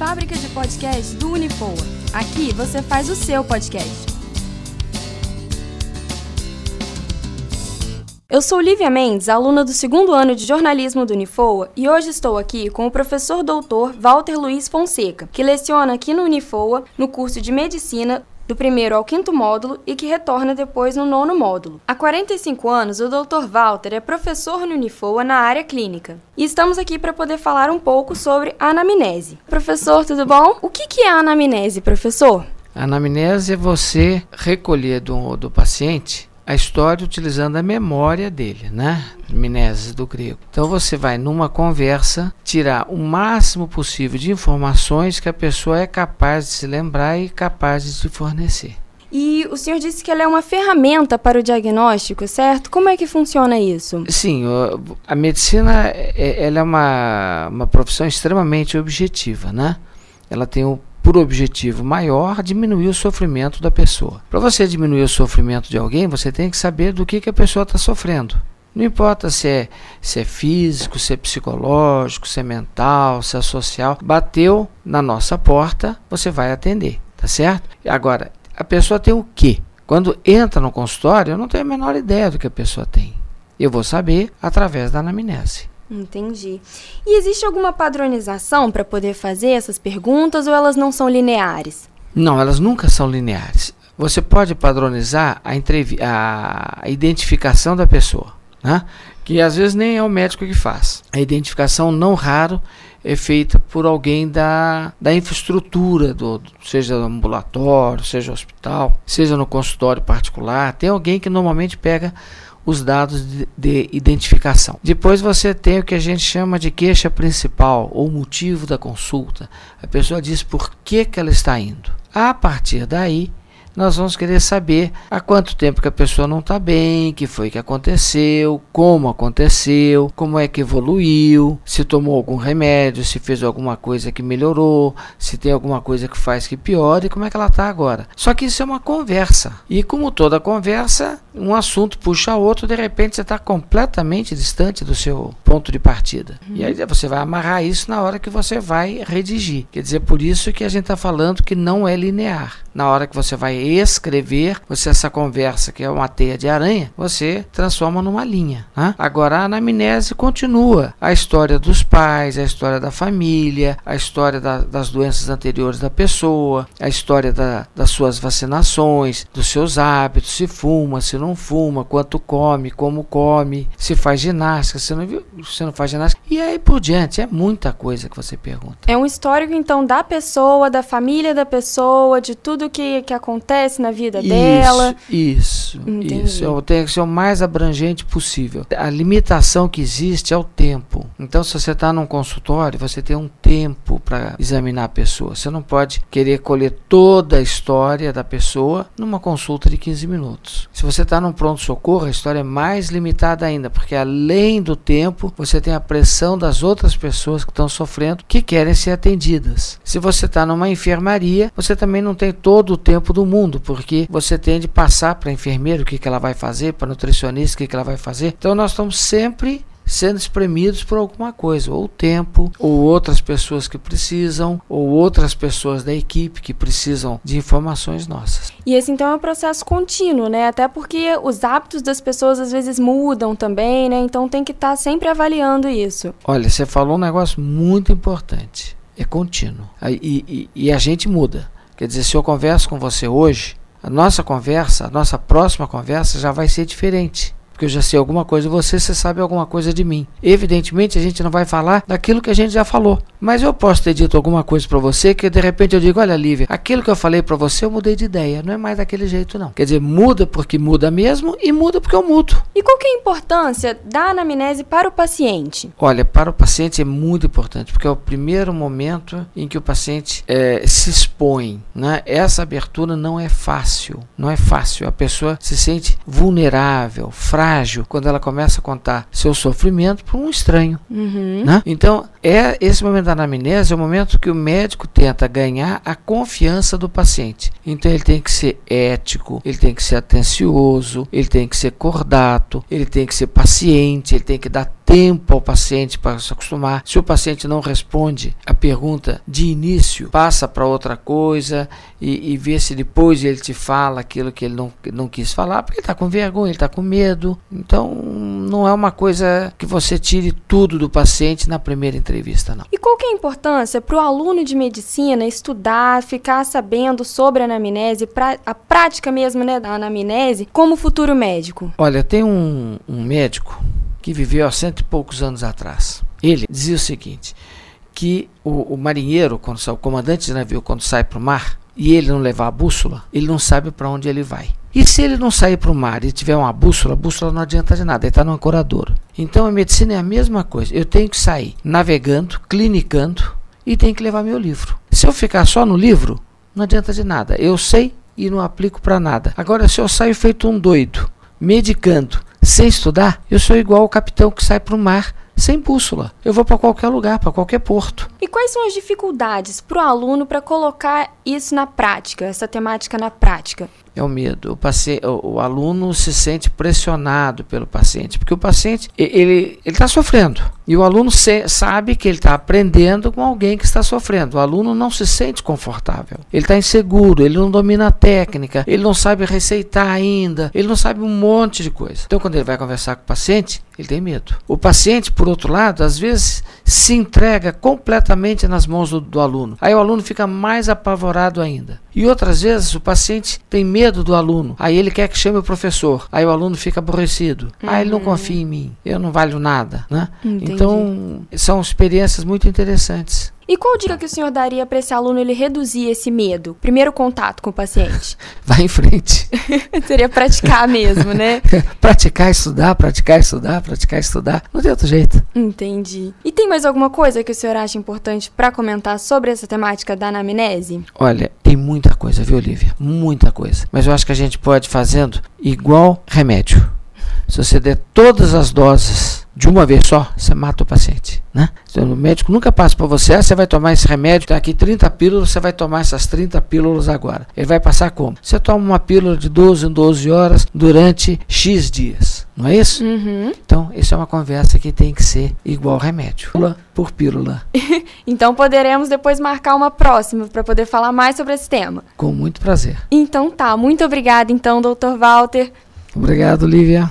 fábrica de podcast do Unifoa. Aqui você faz o seu podcast. Eu sou Lívia Mendes, aluna do segundo ano de jornalismo do Unifoa, e hoje estou aqui com o professor doutor Walter Luiz Fonseca, que leciona aqui no Unifoa no curso de Medicina do primeiro ao quinto módulo e que retorna depois no nono módulo. Há 45 anos, o Dr. Walter é professor no Unifoa na área clínica. E estamos aqui para poder falar um pouco sobre a anamnese. Professor, tudo bom? O que é a anamnese, professor? A anamnese é você recolher do, do paciente a história utilizando a memória dele, né? Mineses do grego. Então você vai numa conversa tirar o máximo possível de informações que a pessoa é capaz de se lembrar e capaz de te fornecer. E o senhor disse que ela é uma ferramenta para o diagnóstico, certo? Como é que funciona isso? Sim, a medicina é, ela é uma, uma profissão extremamente objetiva, né? Ela tem o por objetivo maior diminuir o sofrimento da pessoa. Para você diminuir o sofrimento de alguém, você tem que saber do que, que a pessoa está sofrendo. Não importa se é, se é físico, se é psicológico, se é mental, se é social. Bateu na nossa porta, você vai atender, tá certo? Agora, a pessoa tem o quê? Quando entra no consultório, eu não tenho a menor ideia do que a pessoa tem. Eu vou saber através da anamnese. Entendi. E existe alguma padronização para poder fazer essas perguntas ou elas não são lineares? Não, elas nunca são lineares. Você pode padronizar a, a identificação da pessoa, né? que às vezes nem é o médico que faz. A identificação, não raro, é feita por alguém da, da infraestrutura, do, seja no ambulatório, seja no hospital, seja no consultório particular. Tem alguém que normalmente pega os dados de, de, identificação. Depois você tem o que a gente chama de queixa principal ou motivo da consulta. A pessoa diz por que, que ela está indo. A partir daí, nós vamos querer saber há quanto tempo que a pessoa não está bem, que foi que aconteceu, como aconteceu, como é que evoluiu, se tomou algum remédio, se fez alguma coisa que melhorou, se tem alguma coisa que faz que piora e como é que ela está agora. Só que isso é uma conversa. E como toda conversa, um assunto puxa outro, de repente você está completamente distante do seu ponto de partida. Uhum. E aí você vai amarrar isso na hora que você vai redigir. Quer dizer, por isso que a gente está falando que não é linear. Na hora que você vai escrever, você essa conversa que é uma teia de aranha, você transforma numa linha. Né? Agora a anamnese continua. A história dos pais, a história da família, a história da, das doenças anteriores da pessoa, a história da, das suas vacinações, dos seus hábitos, se fuma, se não fuma, quanto come, como come, se faz ginástica, se não, se não faz ginástica. E aí por diante, é muita coisa que você pergunta. É um histórico então da pessoa, da família da pessoa, de tudo que, que acontece acontece na vida isso, dela. Isso, Entendi. isso. Tem que ser o mais abrangente possível. A limitação que existe é o tempo. Então, se você está num consultório, você tem um tempo para examinar a pessoa. Você não pode querer colher toda a história da pessoa numa consulta de 15 minutos. Se você está num pronto-socorro, a história é mais limitada ainda, porque além do tempo, você tem a pressão das outras pessoas que estão sofrendo que querem ser atendidas. Se você está numa enfermaria, você também não tem todo o tempo do mundo porque você tem de passar para a enfermeira o que, que ela vai fazer, para nutricionista o que, que ela vai fazer. Então nós estamos sempre sendo espremidos por alguma coisa, ou tempo, ou outras pessoas que precisam, ou outras pessoas da equipe que precisam de informações nossas. E esse então é um processo contínuo, né? Até porque os hábitos das pessoas às vezes mudam também, né? Então tem que estar tá sempre avaliando isso. Olha, você falou um negócio muito importante. É contínuo. E, e, e a gente muda. Quer dizer, se eu converso com você hoje, a nossa conversa, a nossa próxima conversa já vai ser diferente porque eu já sei alguma coisa de você, você sabe alguma coisa de mim. Evidentemente, a gente não vai falar daquilo que a gente já falou, mas eu posso ter dito alguma coisa para você que de repente eu digo: olha, Lívia, aquilo que eu falei para você eu mudei de ideia, não é mais daquele jeito, não. Quer dizer, muda porque muda mesmo e muda porque eu mudo. E qual que é a importância da anamnese para o paciente? Olha, para o paciente é muito importante, porque é o primeiro momento em que o paciente é, se expõe. Né? Essa abertura não é fácil, não é fácil. A pessoa se sente vulnerável, frágil frágil quando ela começa a contar seu sofrimento para um estranho. Uhum. Né? Então, é esse momento da anamnese é o momento que o médico tenta ganhar a confiança do paciente. Então, ele tem que ser ético, ele tem que ser atencioso, ele tem que ser cordato, ele tem que ser paciente, ele tem que dar tempo ao paciente para se acostumar. Se o paciente não responde a pergunta de início, passa para outra coisa e, e vê se depois ele te fala aquilo que ele não, não quis falar, porque ele está com vergonha, ele está com medo. Então, não é uma coisa que você tire tudo do paciente na primeira entrevista, não. E qual que é a importância para o aluno de medicina estudar, ficar sabendo sobre a anamnese, pra, a prática mesmo né, da anamnese, como futuro médico? Olha, tem um, um médico que viveu há cento e poucos anos atrás. Ele dizia o seguinte, que o, o marinheiro, quando o comandante de navio, quando sai para o mar, e ele não levar a bússola, ele não sabe para onde ele vai. E se ele não sair para o mar e tiver uma bússola, a bússola não adianta de nada, ele está no ancorador. Então a medicina é a mesma coisa. Eu tenho que sair navegando, clinicando e tenho que levar meu livro. Se eu ficar só no livro, não adianta de nada. Eu sei e não aplico para nada. Agora, se eu saio feito um doido, medicando, sem estudar, eu sou igual o capitão que sai para o mar sem bússola. Eu vou para qualquer lugar, para qualquer porto. E quais são as dificuldades para o aluno para colocar isso na prática, essa temática na prática? É o medo. O, o, o aluno se sente pressionado pelo paciente, porque o paciente ele está sofrendo e o aluno se, sabe que ele está aprendendo com alguém que está sofrendo. O aluno não se sente confortável, ele está inseguro, ele não domina a técnica, ele não sabe receitar ainda, ele não sabe um monte de coisa. Então, quando ele vai conversar com o paciente, ele tem medo. O paciente, por outro lado, às vezes se entrega completamente nas mãos do, do aluno. Aí o aluno fica mais apavorado ainda. E outras vezes o paciente tem medo do aluno. Aí ele quer que chame o professor. Aí o aluno fica aborrecido. Uhum. Aí ele não confia em mim. Eu não valho nada, né? Então, são experiências muito interessantes. E qual dica que o senhor daria para esse aluno ele reduzir esse medo? Primeiro contato com o paciente. Vai em frente. Seria praticar mesmo, né? praticar, estudar, praticar, estudar, praticar, estudar. Não tem outro jeito. Entendi. E tem mais alguma coisa que o senhor acha importante para comentar sobre essa temática da anamnese? Olha, tem muita coisa, viu, Olivia? Muita coisa. Mas eu acho que a gente pode fazendo igual remédio. Se você der todas as doses de uma vez só, você mata o paciente. Né? Então, o médico nunca passa para você, ah, você vai tomar esse remédio, tem aqui 30 pílulas, você vai tomar essas 30 pílulas agora. Ele vai passar como? Você toma uma pílula de 12 em 12 horas durante X dias. Não é isso? Uhum. Então, isso é uma conversa que tem que ser igual remédio. Pílula por pílula. então, poderemos depois marcar uma próxima para poder falar mais sobre esse tema. Com muito prazer. Então tá, muito obrigada então, doutor Walter. Obrigado, Lívia.